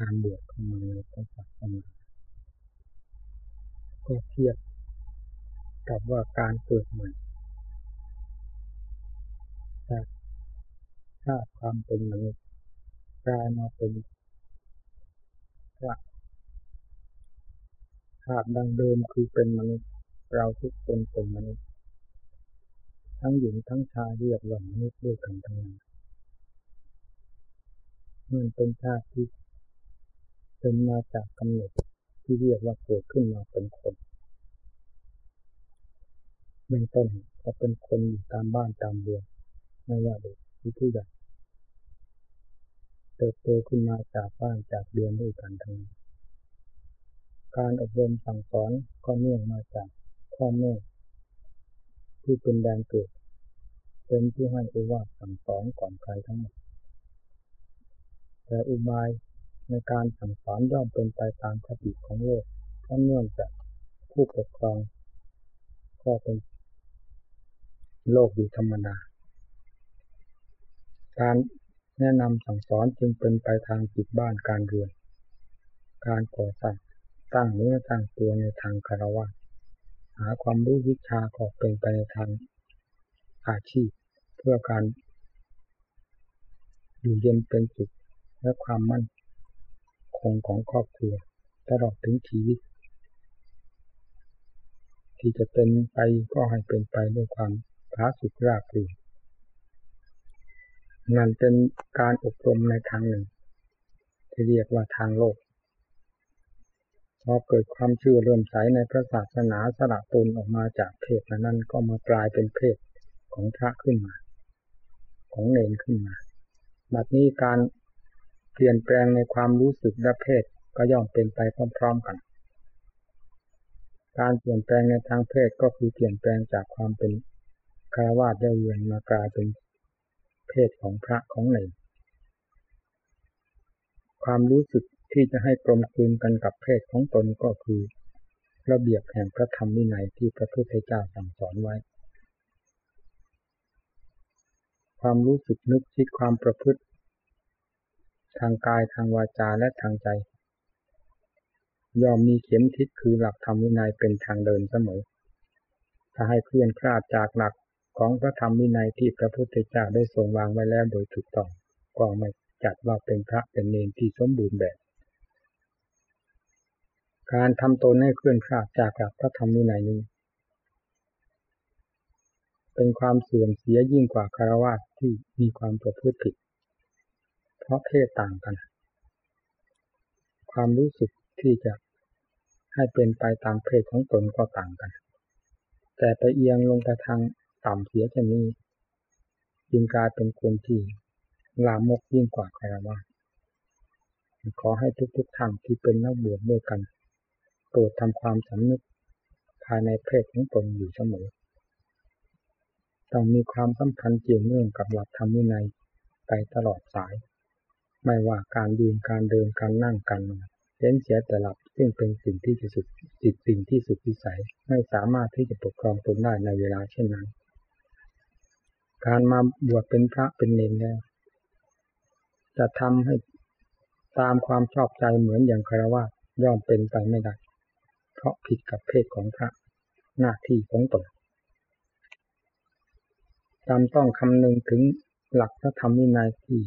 การบวชเข้ามาในพระศาสนาก็เทียบกับว่าการเกิดใหม่จากชาติความเป็นมนุษย์กลายมาเป็นพระชาติดังเดิมคือเป็นมนุษย์เราทุกคนเป็นมนุษย์ ทั้งหญิงทั้งชายเรียกว่ามนุษย์ด้วยกันทั้งนั้นมันเป็นชาติที่ เป็นมาจากกำเนิดที่เรียกว่าเกิดขึ้นมาเป็นคนเบื้องต้นก็เป็นคนอยู่ตามบ้านตามเรือนไม่ว่าเด็กหรือผู้ใหญ่เติบโตขึ้นมาจากบ้านจากเรือนด้วยกันทั้งนั้นการอบรมสั่งสอนก็เนื่องมาจากพ่อแม่ที่เป็นแดนเกิด เป็นที่ให้อุวาสั่งสอนก่อนใครทั้งหมดแต่อุบาย ในการสั่งสอนย่อมเป็นไปตามคติของโลกเพราะเนื่องจากผู้ปกครอง ก็เป็นโลกอยู่ธรรมดาการแนะนำสั่งสอนจึงเป็นไปทางจิตบ้านการเรือน การก่อสร้างตั้งเนื้อตั้งตัวในทางคารวะหาความรู้วิชาก็เป็นไปในทางอาชีพ เพื่อการอยู่เย็นเป็นสุขและความมั่น คงของครอบครัวตลอดถึงชีวิต ที่จะเป็นไปก็ให้เป็นไปด้วยความผาสุกราบรื่นนั่นเป็นการอบรมในทางหนึ่ง ที่เรียกว่าทางโลกพอเกิดความเชื่อเริ่มใสในพระศาสนาสละตนออกมาจากเพศนั้นก็มากลายเป็นเพศของพระขึ้นมา ของเนนขึ้นมา บัดนี้การ เปลี่ยนแปลงในความรู้สึกและเพศก็ย่อมเป็นไปพร้อมๆกัน การเปลี่ยนแปลงในทางเพศก็คือเปลี่ยนแปลงจากความเป็นคารวะเย้เยือนมากลายเป็นเพศของพระของเนรความรู้สึกที่จะให้กลมกลืนกันกับเพศของตนก็คือ ระเบียบแห่งพระธรรมวินัยที่พระพุทธเจ้าสั่งสอนไว้ ความรู้สึกนึกคิดความประพฤติ ทางกายทางวาจาและทางใจ ยอมมีเข็มทิศคือหลักธรรมวินัยเป็นทางเดินเสมอ ถ้าให้เคลื่อนคลาดจากหลักของพระธรรมวินัยที่พระพุทธเจ้าได้ทรงวางไว้แล้วโดยถูกต้องก็ไม่จัดว่าเป็นพระเป็นเนรที่สมบูรณ์แบบ การทำตนให้เคลื่อนคลาดจากหลักพระธรรมวินัยนี้ เป็นความเสื่อมเสียยิ่งกว่าคารวะที่มีความประพฤติผิด ราะเพศต่างกัน ความรู้สึกที่จะให้เป็นไปตามเพศของตนก็ต่างกัน แต่ไปเอียงลงไปทางต่ำเสียเช่นนี้จึงกลายเป็นคนที่ลามกยิ่งกว่าใครวะขอให้ทุกๆท่านที่เป็นนักบวชด้วยกันโปรดทำความสำนึกภายในเพศของตนอยู่เสมอ ต้องมีความสัมพันธ์เกี่ยวเนื่องกับหลักธรรมวินัยไปตลอดสาย ไม่ว่าการยืนการเดินการนั่งการนอนเล่นเสียแต่หลับซึ่งเป็นสิ่งที่สุดจิตสิ่งที่สุดวิสัย ไม่สามารถที่จะปกครองตนได้ในเวลาเช่นนั้น การมาบวชเป็นพระเป็นเนรแล้วจะทำให้ตามความชอบใจเหมือนอย่างคารวะย่อมเป็นไปไม่ได้ เพราะผิดกับเพศของพระหน้าที่ของตนจำต้องคำนึงถึงหลักพระธรรมวินัยที่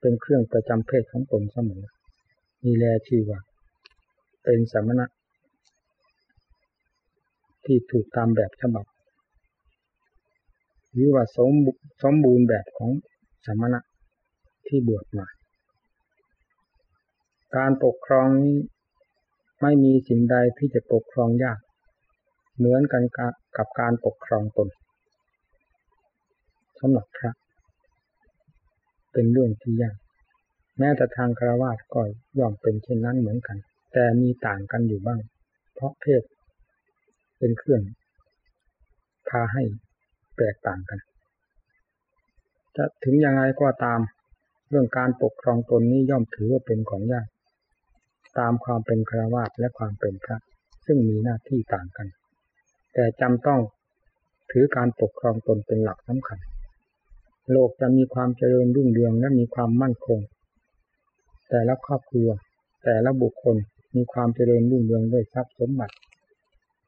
เป็นเครื่องประจำเพศของตนเสมอมีแลชื่อว่าเป็นสมณะ ที่ถูกตามแบบฉบับหรือว่าสมสมบูรณ์แบบของสมณะที่บวชมา การปกครองนี้ไม่มีสิ่งใดที่จะปกครองยาก เหมือนกันกับการปกครองตนสำหรับพระ เป็นเรื่องที่ยาก แม้แต่ทางคารวะก็ย่อมเป็นเช่นนั้นเหมือนกัน แต่มีต่างกันอยู่บ้าง เพราะเพศเป็นเครื่องพาให้แตกต่างกัน จะถึงยังไงก็ตาม เรื่องการปกครองตนนี้ย่อมถือว่าเป็นของยาก ตามความเป็นคราวาสและความเป็นพระ ซึ่งมีหน้าที่ต่างกัน แต่จำต้องถือการปกครองตนเป็นหลักสำคัญ โลกจะมีความเจริญรุ่งเรืองและมีความมั่นคง แต่ละครอบครัว แต่ละบุคคลมีความเจริญรุ่งเรืองด้วยทรัพย์สมบัติ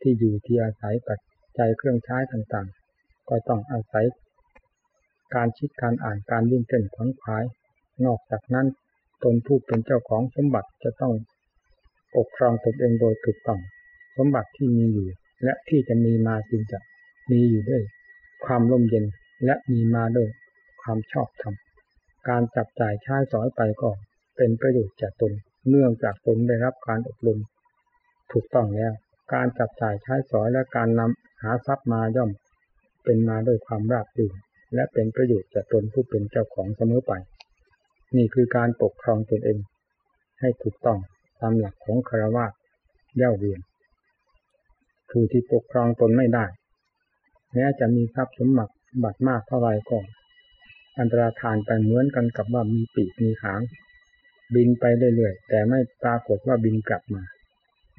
ที่อยู่ที่อาศัยปัจจัยเครื่องใช้ต่างๆ ก็ต้องอาศัย การคิดการอ่านการวิ่งเต้นขวัญขวาย นอกจากนั้นตนผู้เป็นเจ้าของสมบัติจะต้องปกครองตนเองโดยถูกต้องสมบัติที่มีอยู่ และที่จะมีมาจึงจะมีอยู่ด้วย ความร่มเย็นและมีมาด้วย ความชอบธรรมการจับจ่ายใช้สอยไปก็เป็นประโยชน์แก่ตนเนื่องจากตนได้รับการอบรม ถูกต้องแล้ว การจับจ่ายใช้สอยและการนำหาทรัพย์มาย่อม เป็นมาด้วยความราบรื่นและเป็นประโยชน์แก่ตนผู้เป็นเจ้าของเสมอไป นี่คือการปกครองตนเอง ให้ถูกต้องตามหลักของคารวะเย่าเวียนผู้ที่ปกครองตนไม่ได้แม้จะมีทรัพย์สมบัติบัตรมากเท่าไรก็ อันตรธานไปเหมือนกันกับว่ามีปีกมีหาง บินไปเรื่อยๆแต่ไม่ปรากฏว่าบินกลับมา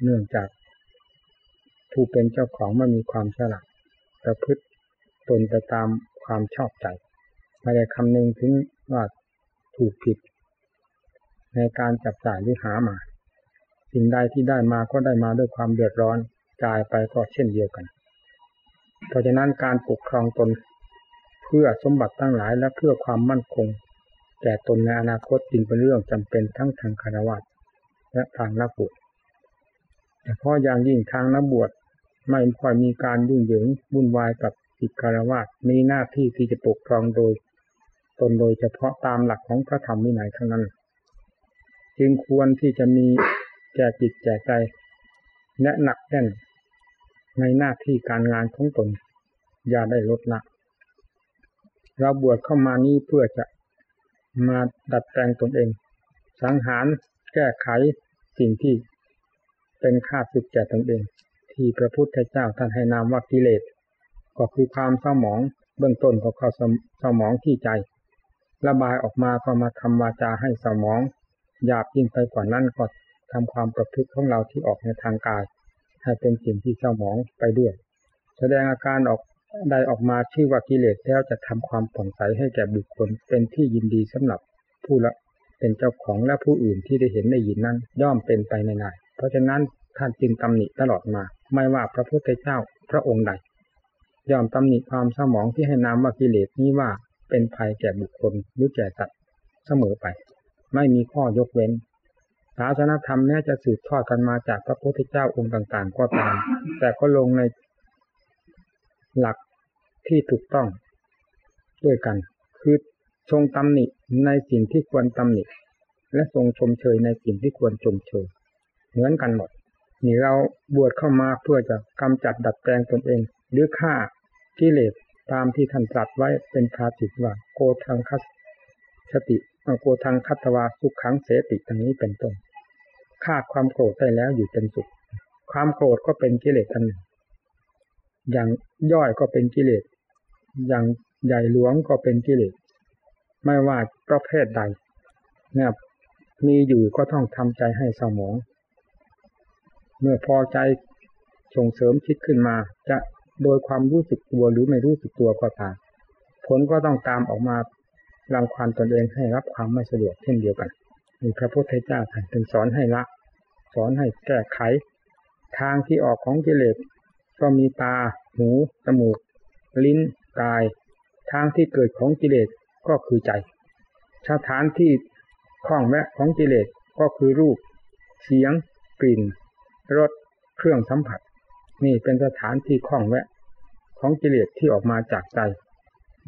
เนื่องจากผู้เป็นเจ้าของไม่มีความฉลาดประพฤติตนไปตามความชอบใจไม่ได้คำนึงถึงว่าถูกผิด ในการจับจ่ายหรือหามาสิ่งใดที่ได้มาก็ได้มาด้วยความเดือดร้อนจ่ายไปก็เช่นเดียวกัน เพราะฉะนั้นการปกครองตน พื่อสมบัติตั้งหลายและเพื่อความมั่นคงแก่ตนในอนาคตจึงเป็นเรื่องจำเป็นทั้งทางคารวะและทางนักบวชแต่เพราะอย่างยิ่งทางนักบวชไม่ค่อยมีการยุ่งเหยิงวุ่นวายกับกิจคารวะมีหน้าที่ที่จะปกครองโดย ตนโดยเฉพาะตามหลักของพระธรรมวินัยทั้งนั้น จึงควรที่จะมีแก่จิตแก่ใจ และหนักแน่นในหน้าที่การงานของตนอย่าได้ลดละ เราบวชเข้ามานี้เพื่อจะมาดัดแปลงตนเอง สังหารแก้ไขสิ่งที่เป็นค่าสึกแก่ตนเอง ที่พระพุทธเจ้าท่านให้นามว่ากิเลส ก็คือความเศร้าหมองเบื้องต้นก็เข้าเศร้าหมองที่ใจ ระบายออกมาก็มาทำวาจาให้เศร้าหมองหยาบยิ่งไปกว่านั้นก็ทำความประพฤติของเราที่ออกในทางกาย ให้เป็นสิ่งที่เศร้าหมองไปด้วย แสดงอาการออก ใดออกมาชื่อว่ากิเลสแล้วจะทำความผ่องใสให้แก่บุคคลเป็นที่ยินดีสำหรับผู้ละเป็นเจ้าของและผู้อื่นที่ได้เห็นได้ยินนั้นย่อมเป็นไปไม่ได้เพราะฉะนั้นท่านจึงตำหนิตลอดมา ไม่ว่าพระพุทธเจ้าพระองค์ใดย่อมตำหนิความสมองที่ให้นามว่ากิเลสนี้ว่าเป็นภัยแก่บุคคลหรือแก่สัตว์เสมอไป ไม่มีข้อยกเว้นศาสนธรรมแม้จะสืบทอดกันมาจากพระพุทธเจ้าองค์ต่าง ๆ ก็ตาม แต่ก็ลงใน หลักที่ถูกต้องด้วยกัน คือทรงตำหนิในสิ่งที่ควรตำหนิและทรงชมเชยในสิ่งที่ควรชมเชยเหมือนกันหมดนี่เราบวชเข้ามาเพื่อจะกำจัดดัดแปลงตนเอง หรือฆ่ากิเลสตามที่ท่านตรัสไว้เป็นภาสิตว่าโกทังคัสติโกทังคัตวาสุขขังเสติตรงนี้เป็นต้นฆ่าความโกรธได้แล้วอยู่เป็นสุข ความโกรธก็เป็นกิเลสอันหนึ่ง อย่างย่อยก็เป็นกิเลส อย่างใหญ่หลวงก็เป็นกิเลส ไม่ว่าประเภทใดนี่ยมีอยู่ก็ต้องทำใจให้สมอง เมื่อพอใจส่งเสริมคิดขึ้นมา จะโดยความรู้สึกตัวหรือไม่รู้สึกตัวก็ตามผลก็ต้องตามออกมารังควานตนเองให้รับความไม่สะดวกเช่นเดียวกันมีพระพุทธเจ้าท่านถึงสอนให้ละ สอนให้แก้ไข ทางที่ออกของกิเลส ก็มีตา หู จมูก ลิ้น กาย ทางที่เกิดของกิเลสก็คือใจ สถานที่คล้องแวะของกิเลสก็คือรูป เสียง กลิ่น รส เครื่องสัมผัส นี่เป็นสถานที่คล้องแวะ ของกิเลสที่ออกมาจากใจ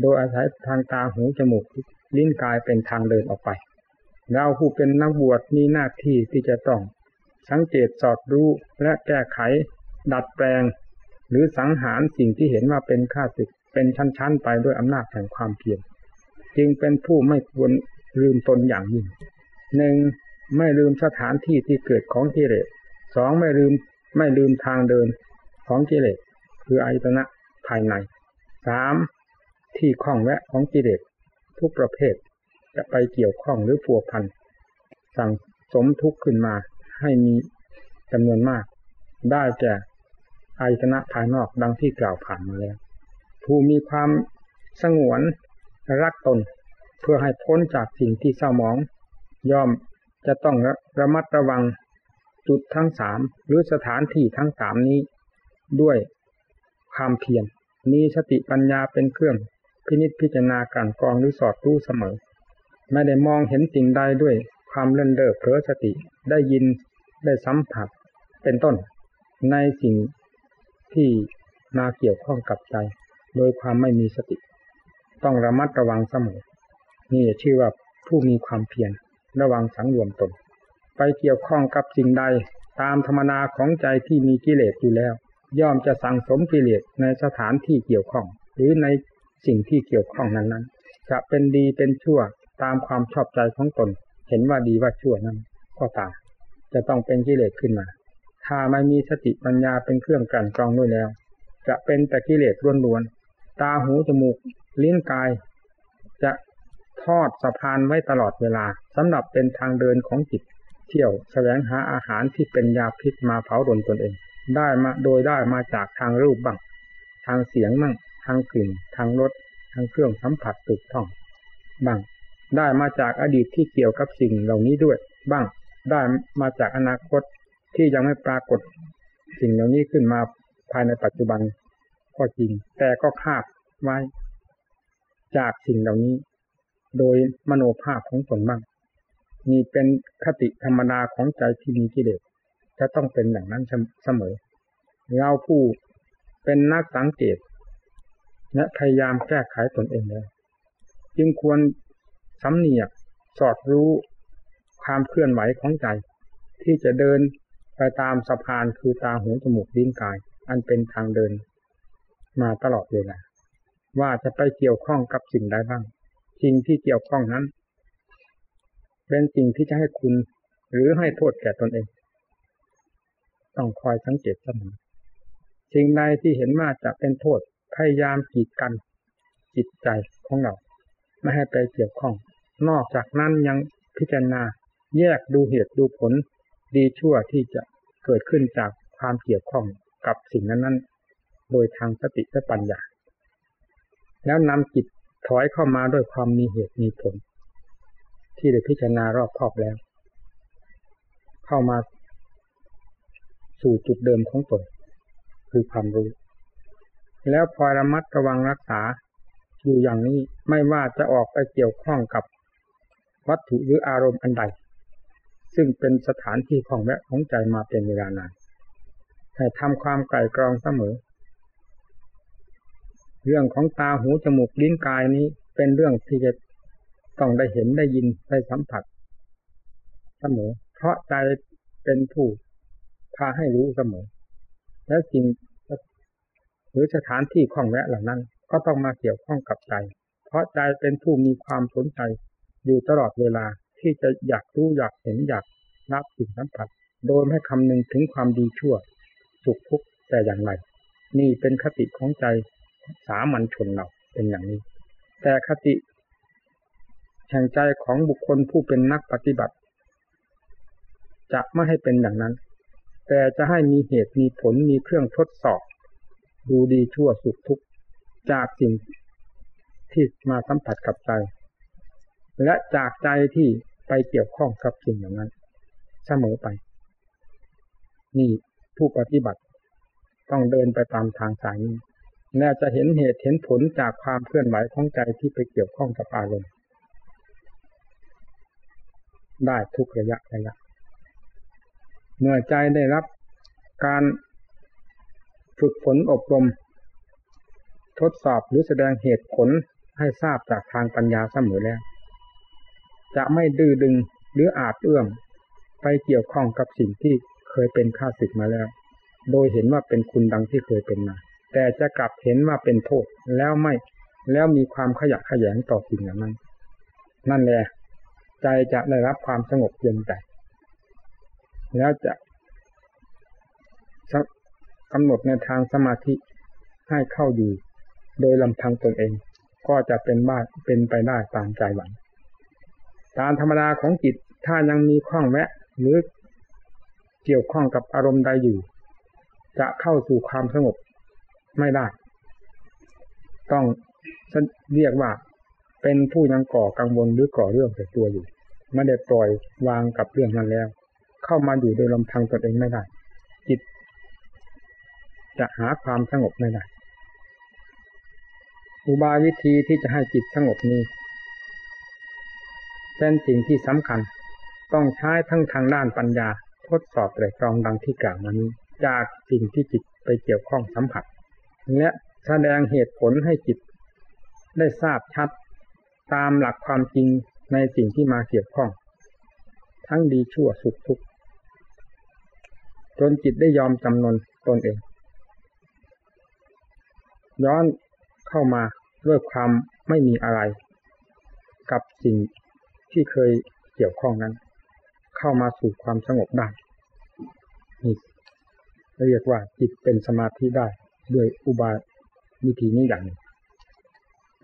โดยอาศัยทางตา หู จมูก ลิ้น กายเป็นทางเดินออกไป เราผู้เป็นนักบวชมีหน้าที่ที่จะต้อง สังเกตสอดรู้และแก้ไข ดัดแปลง หรือสังหารสิ่งที่เห็นว่าเป็นข้าศึกเป็นชั้นๆ ไปด้วยอำนาจแห่งความเพียรจึงเป็นผู้ไม่ควรลืมตนอย่างยิ่งหนึ่งไม่ลืมสถานที่ที่เกิดของกิเลสสองไม่ลืมไม่ลืมทางเดินของกิเลสคืออายตนะภายในสามที่คล้องแวะของกิเลสทุกประเภท จะไปเกี่ยวข้องหรือผัวพันสั่งสมทุกข์ขึ้นมาให้มีจำนวนมาก ได้แก่ อายตนะภายนอกดังที่กล่าวผ่านมาแล้ว ผู้มีความสงวนรักตน เพื่อให้พ้นจากสิ่งที่เศร้าหมอง ย่อมจะต้องระมัดระวังจุดทั้งสามหรือสถานที่ทั้งสามนี้ ด้วยความเพียรมีสติปัญญาเป็นเครื่อง พินิจพิจารณาการกองหรือสอดรู้เสมอ ไม่ได้มองเห็นสิ่งใดด้วยความเล่นเล่อเผลอสติได้ยินได้สัมผัสเป็นต้น ในสิ่ง ที่มาเกี่ยวข้องกับใจ โดยความไม่มีสติ ต้องระมัดระวังเสมอ นี่ชื่อว่าผู้มีความเพียรระวังสังรวมตน ไปเกี่ยวข้องกับสิ่งใดตามธรรมนาของใจที่มีกิเลสอยู่แล้ว ย่อมจะสั่งสมกิเลสในสถานที่เกี่ยวข้อง หรือในสิ่งที่เกี่ยวข้องนั้นๆ จะเป็นดีเป็นชั่วตามความชอบใจของตน เห็นว่าดีว่าชั่วนั้นก็ตามจะต้องเป็นกิเลสขึ้นมา ถ้าไม่มีสติปัญญาเป็นเครื่องกลั่นกรองด้วยแล้ว จะเป็นแต่กิเลสล้วนๆตาหูจมูกลิ้นกาย จะทอดสะพานไว้ตลอดเวลาสำหรับเป็นทางเดินของจิต เที่ยวแสวงหาอาหารที่เป็นยาพิษมาเผาดนตนเอง ได้มาโดยได้มาจากทางรูปบ้างทางเสียงบ้างทางกลิ่น ทางรสทางเครื่องสัมผัสถูกท่องบ้างได้มาจากอดีตที่เกี่ยวกับสิ่งเหล่านี้ด้วย บ้างได้มาจากอนาคต ที่ยังไม่ปรากฏสิ่งเหล่านี้ขึ้นมาภายในปัจจุบันก็จริง แต่ก็คาดไว้ จากสิ่งเหล่านี้ โดยมโนภาพของตนบ้างนี่เป็นคติธรรมดาของใจที่มีกิเลสจะต้องเป็นอย่างนั้นเสมอ เราผู้เป็นนักสังเกต และพยายามแก้ไขตนเองแล้วจึงควรสำเนียกสอดรู้ความเคลื่อนไหวของใจ ที่จะเดิน ไปตามสะพานคือตาหูจมูกลิ้นกาย อันเป็นทางเดิน มาตลอดเวลาว่าจะไปเกี่ยวข้องกับสิ่งใดบ้าง สิ่งที่เกี่ยวข้องนั้น เป็นสิ่งที่จะให้คุณ หรือให้โทษแก่ตนเอง ต้องคอยสังเกตเสมอสิ่งใดที่เห็นว่าจะเป็นโทษพยายามกีดกันจิตใจของเรา ไม่ให้ไปเกี่ยวข้อง นอกจากนั้นยังพิจารณาแยกดูเหตุดูผล ดีชั่วที่จะเกิดขึ้นจากความเกี่ยวข้องกับสิ่งนั้นๆ โดยทางสติและปัญญา แล้วนำจิตถอยเข้ามาด้วยความมีเหตุมีผล ที่ได้พิจารณารอบครอบแล้ว เข้ามาสู่จุดเดิมของตนคือความรู้ แล้วพอระมัดระวังรักษาอยู่อย่างนี้ไม่ว่าจะออกไปเกี่ยวข้องกับวัตถุหรืออารมณ์อันใด ซึ่งเป็นสถานที่ของแวะของใจมาเป็นเวลานานให้ทำความไกลกรองเสมอ เรื่องของตาหูจมูกลิ้นกายนี้เป็นเรื่องที่จะต้องได้เห็นได้ยินได้สัมผัส เสมอ เพราะใจเป็นผู้พาให้รู้เสมอ และสิ่งหรือสถานที่ของแวะเหล่านั้น ก็ต้องมาเกี่ยวข้องกับใจ เพราะใจเป็นผู้มีความสนใจอยู่ตลอดเวลา ที่จะอยากรู้อยากเห็นอยากรับสิ่งสัมผัสโดยไม่คำนึงถึงความดีชั่ว สุขทุกข์แต่อย่างไร นี่เป็นคติของใจสามัญชนเราเป็นอย่างนี้ แต่คติแห่งใจของบุคคลผู้เป็นนักปฏิบัติ จะไม่ให้เป็นอย่างนั้น แต่จะให้มีเหตุมีผลมีเครื่องทดสอบ ดูดีชั่วสุขทุกข์จากสิ่งที่มาสัมผัสกับใจ และจากใจที่ ไปเกี่ยวข้องกับสิ่งอย่างนั้นเสมอไป นี่ผู้ปฏิบัติ ต้องเดินไปตามทางสายนี้แน่จะเห็นเหตุเห็นผลจากความเคลื่อนไหวของใจที่ไปเกี่ยวข้องกับอารมณ์ ได้ทุกระยะระยะ เมื่อใจได้รับการฝึกฝนอบรม ทดสอบหรือแสดงเหตุผลให้ทราบจากทางปัญญาเสมอแล้ว จะไม่ดื้อดึงหรืออาจเอื้อมไปเกี่ยวข้องกับสิ่งที่เคยเป็นข้าศึกมาแล้ว โดยเห็นว่าเป็นคุณดังที่เคยเป็นมา แต่จะกลับเห็นว่าเป็นโทษแล้วไม่แล้วมีความขยะขยงต่อสิ่งนั้น นั่นแหละใจจะได้รับความสงบเย็นใจ แล้วจะกำหนดในทางสมาธิให้เข้าอยู่ โดยลำพังตนเอง ก็จะเป็นบ้าเป็นไปได้ตามใจหวัง ตามธรรมดาของจิตถ้ายังมีข้องแวะหรือเกี่ยวข้องกับอารมณ์ใดอยู่ จะเข้าสู่ความสงบไม่ได้ ต้องเรียกว่าเป็นผู้ยังก่อกังวลหรือก่อเรื่องแต่ตัวอยู่ไม่ได้ปล่อยวางกับเรื่องนั้นแล้ว เข้ามาอยู่โดยลำพังตนเองไม่ได้ จิต จะหาความสงบไม่ได้อุบายวิธีที่จะให้จิตสงบนี้ เป็นสิ่งที่สำคัญ ต้องใช้ทั้งทางด้านปัญญา ทดสอบแต่ตรองดังที่กล่าวมานี้ จากสิ่งที่จิตไปเกี่ยวข้องสัมผัส และแสดงเหตุผลให้จิต ได้ทราบชัด ตามหลักความจริงในสิ่งที่มาเกี่ยวข้อง ทั้งดีชั่วสุขทุกข์จนจิตได้ยอมจำนนตนเอง ย้อนเข้ามาด้วยความไม่มีอะไร กับสิ่ง ที่เคยเกี่ยวข้องนั้น เข้ามาสู่ความสงบได้นี่เรียกว่าจิตเป็นสมาธิได้ด้วยอุบายวิธีนี้อย่างหนึ่ง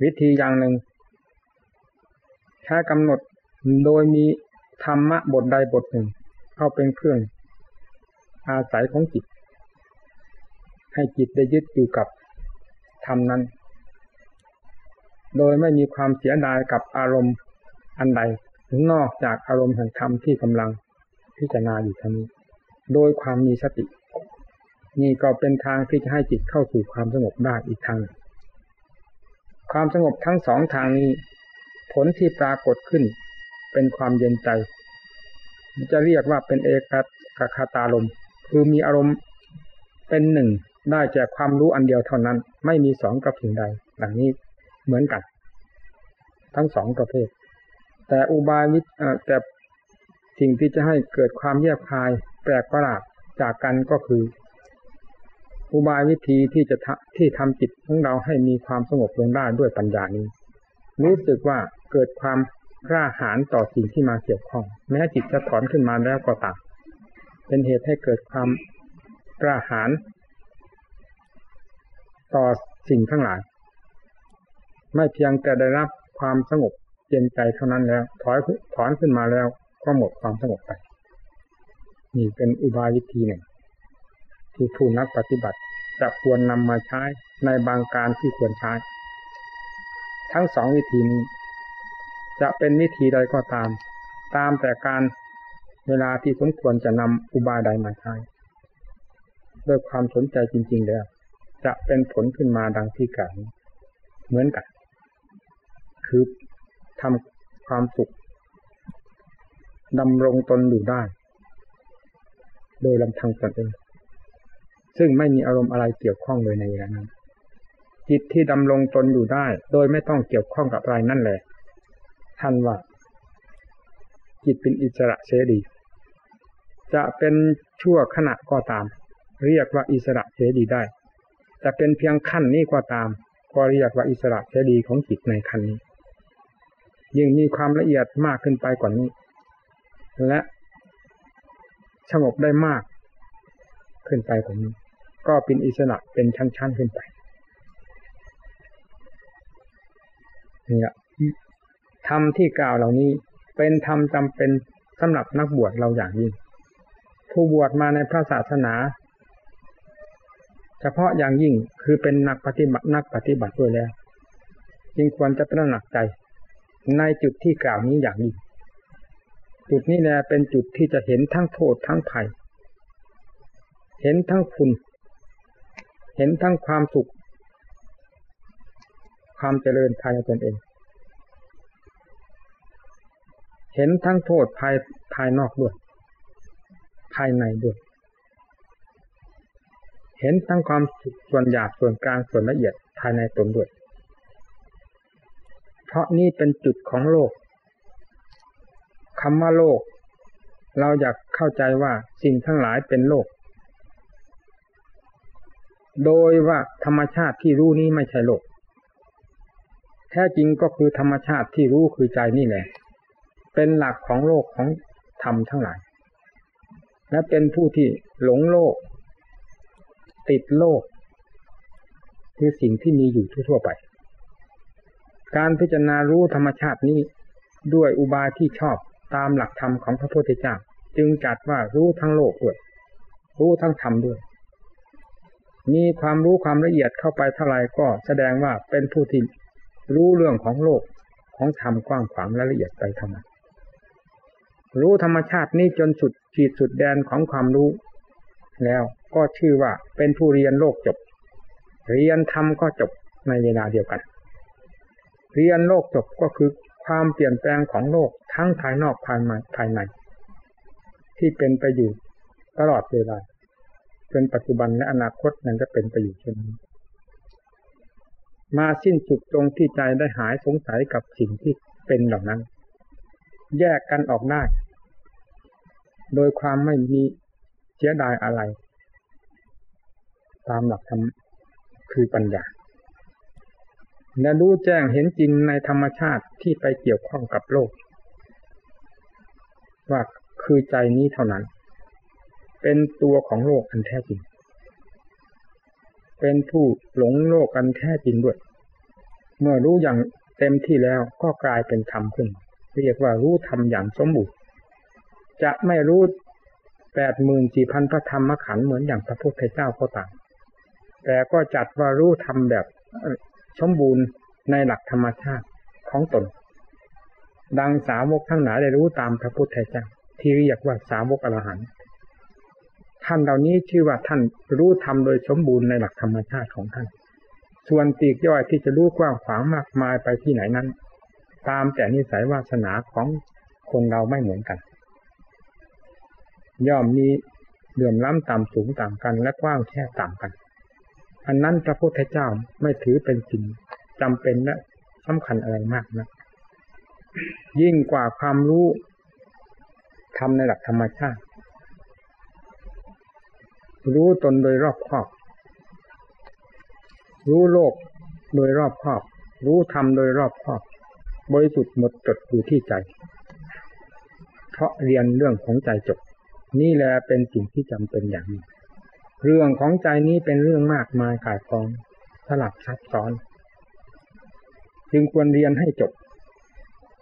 วิธีอย่างหนึ่งใช้กำหนดโดยมีธรรมะบทใดบทหนึ่ง เข้าเป็นเครื่อง อาศัยของจิต ให้จิตได้ยึดอยู่กับธรรมนั้น โดยไม่มีความเสียดายกับอารมณ์ อันใดนอกจากอารมณ์แห่งธรรมที่กำลังพิจารณาอยู่ท่านี้ โดยความมีสติ นี่ก็เป็นทางที่จะให้จิตเข้าสู่ความสงบได้อีกทางความสงบทั้งสองทางนี้ ผลที่ปรากฏขึ้น เป็นความเย็นใจ จะเรียกว่าเป็นเอกคาตาลมคือมีอารมณ์เป็นหนึ่งได้จากความรู้อันเดียวเท่านั้น ไม่มีสองกับสิ่งใดหลังนี้เหมือนกัน ทั้งสองประเภท แต่อุบายวิแต่สิ่งที่จะให้เกิดความแยบคายแปลกประหลาดจากกันก็คือ อุบายวิธีที่จะที่ทำจิตของเราให้มีความสงบลงได้ด้วยปัญญานี้ รู้สึกว่าเกิดความกล้าหาญต่อสิ่งที่มาเกี่ยวข้อง แม้จิตจะถอนขึ้นมาแล้วก็ตามเป็นเหตุให้เกิดความกล้าหาญต่อสิ่งทั้งหลาย ไม่เพียงแต่ได้รับความสงบ เย็นใจเท่านั้นแล้วถอยถอนขึ้นมาแล้วก็หมดความสงบไป นี่เป็นอุบายวิธีหนึ่ง ที่ผู้นักปฏิบัติจะควรนำมาใช้ในบางการที่ควรใช้ ทั้งสองวิธีนี้ จะเป็นวิธีใดก็ตาม ตามแต่การเวลาที่สมควรจะนำอุบายใดมาใช้ด้วยความสนใจจริง ๆ แล้ว จะเป็นผลขึ้นมาดังที่กล่าวเหมือนกัน คือ ทำความสุขดำรงตนอยู่ได้ โดยลำพังตนเองซึ่งไม่มีอารมณ์อะไรเกี่ยวข้องเลยในเวลานั้น จิตที่ดำรงตนอยู่ได้ โดยไม่ต้องเกี่ยวข้องกับอะไรนั่นแหละท่านว่า จิตเป็นอิสระเสรี จะเป็นชั่วขณะก็ตาม เรียกว่าอิสระเสรีได้ จะเป็นเพียงขั้นนี้ก็ตาม ก็เรียกว่าอิสระเสรีของจิตในขั้นนี้ ยิ่งมีความละเอียดมากขึ้นไปกว่านี้ และสงบได้มากขึ้นไปกว่านี้ ก็เป็นอิสระเป็นชั้นๆขึ้นไปเนี่ยธรรมที่กล่าวเหล่านี้เป็นธรรมจำเป็นสำหรับนักบวชเราอย่างยิ่ง ผู้บวชมาในพระศาสนา เฉพาะอย่างยิ่งคือเป็นนักปฏิบัตินักปฏิบัติด้วยแล้ว จึงควรจะตระหนักใจ ในจุดที่กล่าวนี้อย่างยิ่งจุดนี้แหละเป็นจุดที่จะเห็นทั้งโทษทั้งภัย เห็นทั้งคุณ เห็นทั้งความสุข ความเจริญภายในตนเอง เห็นทั้งโทษภายภายนอกด้วย ภายในด้วย เห็นทั้งความส่วนหยาบส่วนกลางส่วนละเอียดภายในตนด้วย เพราะนี่เป็นจุดของโลกคำว่าโลก เราอยากเข้าใจว่าสิ่งทั้งหลายเป็นโลก โดยว่าธรรมชาติที่รู้นี้ไม่ใช่โลก แท้จริงก็คือธรรมชาติที่รู้คือใจนี่แหละ เป็นหลักของโลกของธรรมทั้งหลาย และเป็นผู้ที่หลงโลก ติดโลก คือสิ่งที่มีอยู่ทั่วไป การพิจารณารู้ธรรมชาตินี้ ด้วยอุบายที่ชอบตามหลักธรรมของพระพุทธเจ้าจึงจัดว่ารู้ทั้งโลกด้วย รู้ทั้งธรรมด้วย มีความรู้ความละเอียดเข้าไปเท่าไรก็แสดงว่าเป็นผู้ที่รู้เรื่องของโลกของธรรมกว้างขวางและละเอียดไปทำไมรู้ธรรมชาตินี้จนสุดขีดสุดแดนของความรู้ แล้วก็ชื่อว่าเป็นผู้เรียนโลกจบ เรียนธรรมก็จบในเวลาเดียวกัน เรียนโลกจบก็คือความเปลี่ยนแปลงของโลกทั้งภายนอกภายในภายใน ที่เป็นไปอยู่ตลอดเวลาจนปัจจุบันและอนาคตนั้นจะเป็นไปอยู่เช่นนี้มาสิ้นสุดตรงที่ใจได้หายสงสัยกับสิ่งที่เป็นเหล่านั้น แยกกันออกได้ โดยความไม่มีเสียดายอะไร ตามหลักธรรมคือปัญญา และรู้แจ้งเห็นจริงในธรรมชาติที่ไปเกี่ยวข้องกับโลก ว่าคือใจนี้เท่านั้น เป็นตัวของโลกอันแท้จริง เป็นผู้หลงโลกกันแท้จริงด้วย เมื่อรู้อย่างเต็มที่แล้วก็กลายเป็นธรรมขึ้น เรียกว่ารู้ธรรมอย่างสมบูรณ์จะไม่รู้แปดหมื่นสี่พันพระธรรมขันธ์เหมือนอย่างพระพุทธเจ้าก็ต่ามแต่ก็จัดว่ารู้ธรรมแบบ สมบูรณ์ในหลักธรรมชาติของตน ดังสาวกทั้งหลายได้รู้ตามพระพุทธเจ้าที่เรียกว่าสาวกอรหันต์ท่านเหล่านี้ชื่อว่าท่านรู้ธรรมโดยสมบูรณ์ในหลักธรรมชาติของท่าน ส่วนปีกย่อยที่จะรู้กว้างขวางมากมายไปที่ไหนนั้น ตามแต่นิสัยวาสนาของคนเราไม่เหมือนกัน ย่อมมีเดือมล้ำต่ำสูงต่างกันและกว้างแค่ต่างกัน อันนั้นพระพุทธเจ้าไม่ถือเป็นสิ่งจำเป็นและสำคัญอะไรมากนะยิ่งกว่าความรู้ทำในหลักธรรมชาติ รู้ตนโดยรอบครอบ รู้โลกโดยรอบครอบ รู้ธรรมโดยรอบครอบ บริสุทธิ์หมดจดอยู่ที่ใจ เพราะเรียนเรื่องของใจจบ นี่แหละเป็นสิ่งที่จำเป็นอย่างนี้ เรื่องของใจนี้เป็นเรื่องมากมายขายกองสลับซับซ้อน จึงควรเรียนให้จบ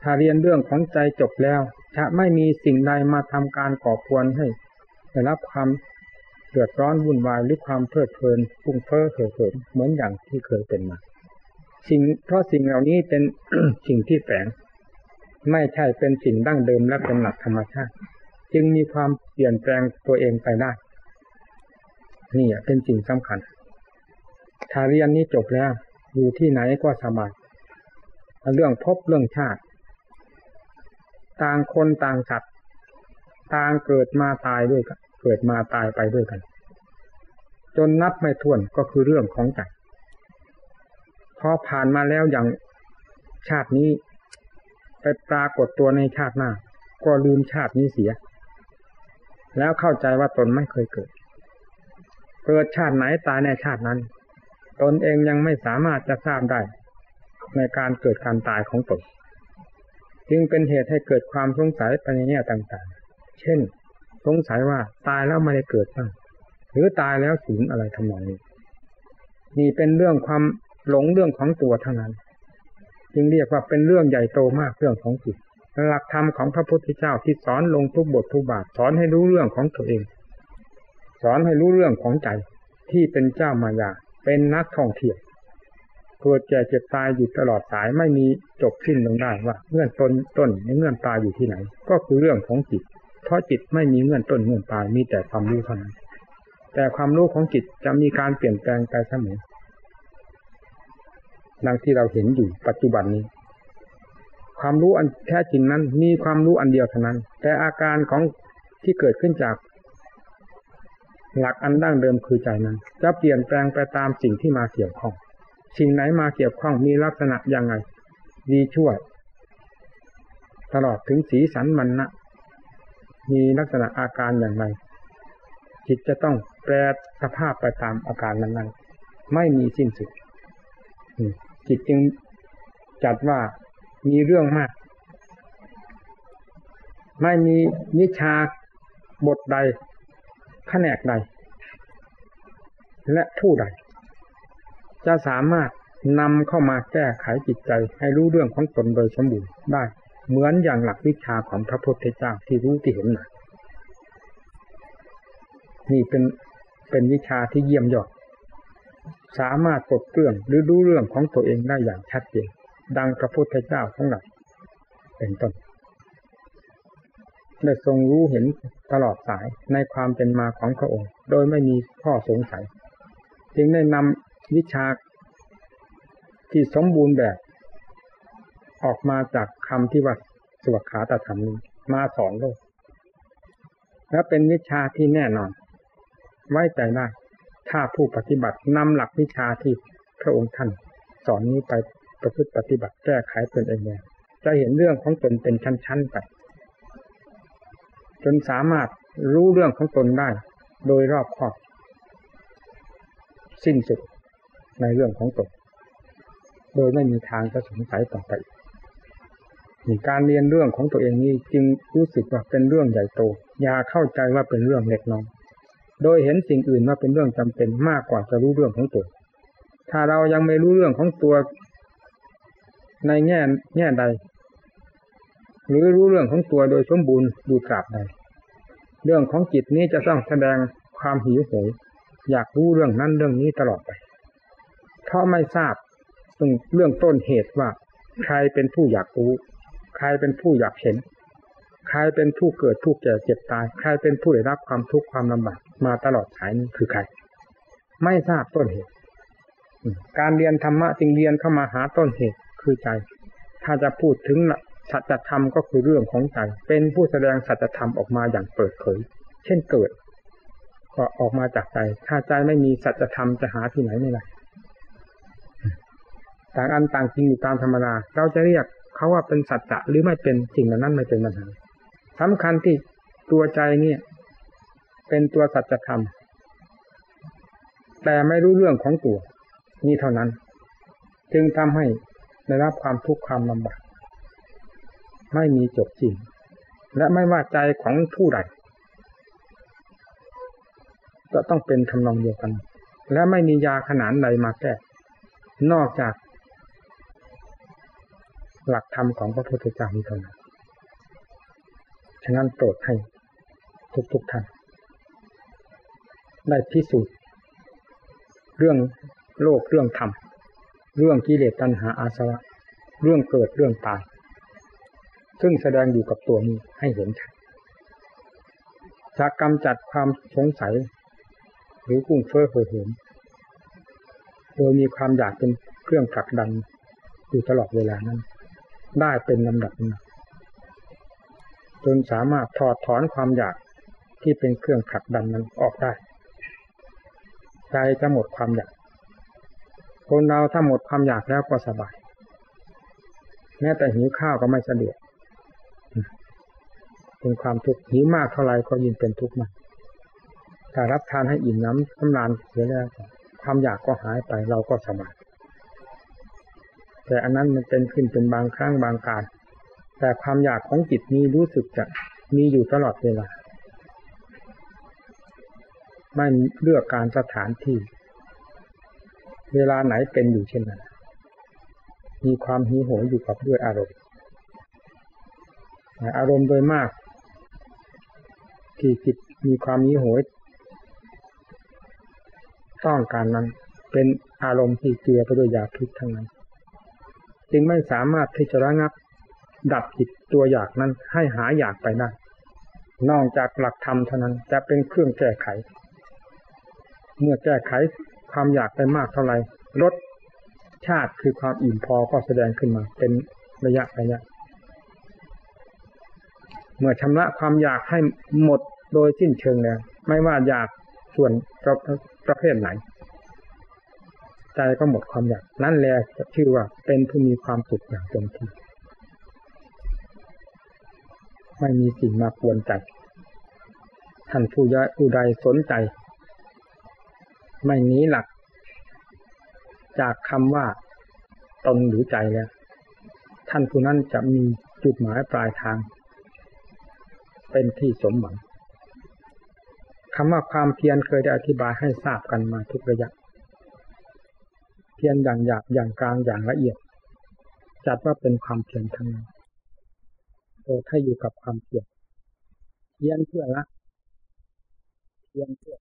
ถ้าเรียนเรื่องของใจจบแล้ว จะไม่มีสิ่งใดมาทำการก่อควรให้ได้รับความเดือดร้อนวุ่นวายหรือความเพลิดเพลินฟุ้งเฟ้อเห่อเหิมเหมือนอย่างที่เคยเป็นมา สิ่งเพราะสิ่งเหล่านี้เป็นสิ่งที่แฝง ไม่ใช่เป็นสิ่งดั้งเดิมและเป็นหลักธรรมชาติ จึงมีความเปลี่ยนแปลงตัวเองไปได้ นี่เป็นสิ่งสำคัญ ถ้าเรียนนี้จบแล้ว อยู่ที่ไหนก็สบายเรื่องพบเรื่องชาติ ต่างคนต่างสัตว์ต่างเกิดมาตายด้วยกัน เกิดมาตายไปด้วยกัน จนนับไม่ถ้วนก็คือเรื่องของใจพอผ่านมาแล้วอย่างชาตินี้ ไปปรากฏตัวในชาติหน้า ก็ลืมชาตินี้เสีย แล้วเข้าใจว่าตนไม่เคยเกิด เกิดชาติไหนตายในชาตินั้น ตนเองยังไม่สามารถจะทราบได้ ในการเกิดการตายของตน จึงเป็นเหตุให้เกิดความสงสัยไปในแง่ต่างๆ เช่น สงสัยว่าตายแล้วไม่ได้เกิดบ้างหรือตายแล้วสูญอะไรทำนองนี้นี่เป็นเรื่องความหลงเรื่องของตัวเท่านั้น จึงเรียกว่าเป็นเรื่องใหญ่โตมากเรื่องของจิตหลักธรรมของพระพุทธเจ้าที่สอนลงทุกบททุกบาทสอนให้รู้เรื่องของตัวเอง สอนให้รู้เรื่องของใจที่เป็นเจ้ามายา เป็นนักท่องเที่ยวเกิดแก่เจ็บตายอยู่ตลอดสายไม่มีจบสิ้นลงได้ว่าเงื่อนต้นต้นเงื่อนตายอยู่ที่ไหน ก็คือเรื่องของจิต เพราะจิตไม่มีเงื่อนต้นเงื่อนปลายมีแต่ความรู้เท่านั้น แต่ความรู้ของจิตจะมีการเปลี่ยนแปลงไปเสมอดังที่เราเห็นอยู่ปัจจุบันนี้ ความรู้อันแท้จริงนั้น มีความรู้อันเดียวเท่านั้น แต่อาการของที่เกิดขึ้นจาก หลักอันดั้งเดิมคือใจนั้น จะเปลี่ยนแปลงไปตามสิ่งที่มาเกี่ยวข้อง สิ่งไหนมาเกี่ยวข้องมีลักษณะอย่างไรดีชั่วตลอดถึงสีสันมันนะมีลักษณะอาการอย่างไรจิตจะต้องแปรสภาพไปตามอาการนั้นๆไม่มีสิ้นสุดจิตจึงจัดว่ามีเรื่องมาก ไม่มีนิชาบทใด แผนกใด และผู้ใด จะสามารถนำเข้ามาแก้ไขจิตใจให้รู้เรื่องของตนโดยสมบูรณ์ได้ เหมือนอย่างหลักวิชาของพระพุทธเจ้าที่รู้ที่เห็นหนะนี่เป็นเป็นวิชาที่เยี่ยมยอดสามารถปลดเปลื้องหรือรู้เรื่องของตัวเองได้อย่างชัดเจนดังพระพุทธเจ้าของเราเป็นต้นได้ทรงรู้เห็น ตลอดสายในความเป็นมาของพระองค์ โดยไม่มีข้อสงสัย จึงได้นำวิชาที่สมบูรณ์แบบ ออกมาจากคำที่ว่าสวขาตธรรมนี้มาสอนโลก และเป็นวิชาที่แน่นอน ไว้ใจได้ ถ้าผู้ปฏิบัตินำหลักวิชาที่พระองค์ท่านสอนนี้ไปประพฤติปฏิบัติแก้ไขตนเองจะเห็นเรื่องของตนเป็นชั้นๆไป จนสามารถรู้เรื่องของตนได้ โดยรอบคอบ สิ้นสุดในเรื่องของตนโดยไม่มีทางจะสงสัยต่อไปการเรียนเรื่องของตัวเองนี้จึงรู้สึกว่าเป็นเรื่องใหญ่โต อย่าเข้าใจว่าเป็นเรื่องเล็กน้อย โดยเห็นสิ่งอื่นว่าเป็นเรื่องจำเป็นมากกว่าจะรู้เรื่องของตัว ถ้าเรายังไม่รู้เรื่องของตัว ในแง่แง่ใด หรือรู้เรื่องของตัวโดยสมบูรณ์ดูตราบใดเรื่องของจิตนี้จะต้องแสดงความหิวโหยอยากรู้เรื่องนั้นเรื่องนี้ตลอดไป เพราะไม่ทราบตรงเรื่องต้นเหตุว่า ใครเป็นผู้อยากรู้ ใครเป็นผู้อยากเห็น ใครเป็นผู้เกิดผู้แก่เจ็บตาย ใครเป็นผู้ได้รับความทุกข์ความลำบากมาตลอดสายนี้คือใคร ไม่ทราบต้นเหตุ การเรียนธรรมะจึงเรียนเข้ามาหาต้นเหตุคือใจ ถ้าจะพูดถึง สัจธรรมก็คือเรื่องของใจ เป็นผู้แสดงสัจธรรมออกมาอย่างเปิดเผย เช่นเกิด ก็ออกมาจากใจ ถ้าใจไม่มีสัจธรรมจะหาที่ไหนไม่ได้ต่างอันต่างจริงอยู่ตามธรรมดาเราจะเรียกเขาว่าเป็นสัจจะหรือไม่เป็นสิ่งนั้นไม่เป็นปัญหาสำคัญที่ตัวใจเนี่ย เป็นตัวสัจธรรม แต่ไม่รู้เรื่องของตัว นี่เท่านั้น จึงทำให้ได้รับความทุกข์ความลำบาก ไม่มีจบจริงและไม่ว่าใจของผู้ใดจะต้องเป็นทำนองเดียวกัน และไม่มียาขนานใดมาแก้นอกจาก หลักธรรมของพระพุทธเจ้านี้เท่านั้นฉะนั้นโปรดให้ทุกๆทท่านได้พิสูจน์เรื่องโลกเรื่องธรรม เรื่องกิเลสตัณหาอาสวะ เรื่องเกิดเรื่องตาย ซึ่งแสดงอยู่กับตัวนี้ให้เห็นชัดจะกำจัดความสงสัย หรือกุ้งเฟ้อเห่อเหิมโดยมีความอยากเป็นเครื่องผลักดันอยู่ตลอดเวลานั้น ได้เป็นลำดับจนสามารถถอดถอนความอยากที่เป็นเครื่องผลักดันนั้นออกได้ใจจะหมดความอยาก คนเราถ้าหมดความอยากแล้วก็สบาย แม้แต่หิวข้าวก็ไม่สะดวก เป็นความทุกข์หิวมากเท่าไรก็ยิ่งเป็นทุกข์มากถ้ารับทานให้อิ่มน้ำสำราญเสียแล้วความอยากก็หายไปเราก็สบายแต่อันนั้นมันเป็นขึ้นเป็นบางครั้งบางการ แต่ความอยากของจิตนี้รู้สึกจะมีอยู่ตลอดเวลา ไม่เลือกการสถานที่ เวลาไหนเป็นอยู่เช่นนั้นมีความหิวโหยอยู่กับด้วยอารมณ์ อารมณ์โดยมาก ที่จิตมีความหิวโหยต้องการนั้น เป็นอารมณ์ที่เกลือไปด้วยยาพิษทั้งนั้น จึงไม่สามารถที่จะระงับ ดับจิตตัวอยากนั้นให้หาอยากไปได้นอกจากหลักธรรมเท่านั้นจะเป็นเครื่องแก้ไข เมื่อแก้ไขความอยากไปมากเท่าไหร่ลดชาติคือความอิ่มพอก็แสดงขึ้นมา เป็นระยะระยะ เมื่อชำระความอยากให้หมดโดยสิ้นเชิงแล้วไม่ว่าอยากส่วนประประเภทไหน ใจก็หมดความอยาก นั่นแหละชื่อว่าเป็นผู้มีความสุขอย่างเต็มที่ไม่มีสิ่งมาปวนใจท่านผู้ยะอุใดสนใจ ไม่หนีหลัก จากคำว่าตนหรือใจแล้ว ท่านผู้นั้นจะมีจุดหมายปลายทาง เป็นที่สมหวังคำว่าความเพียรเคยได้อธิบายให้ทราบกันมาทุกระยะ เพียรอย่างหยาบอย่างกลางอย่างละเอียด จัดว่าเป็นความเพียรทั้งนั้นโอ้ถ้าอยู่กับความเพียรเพียรเพื่อละเพียรเพื่อ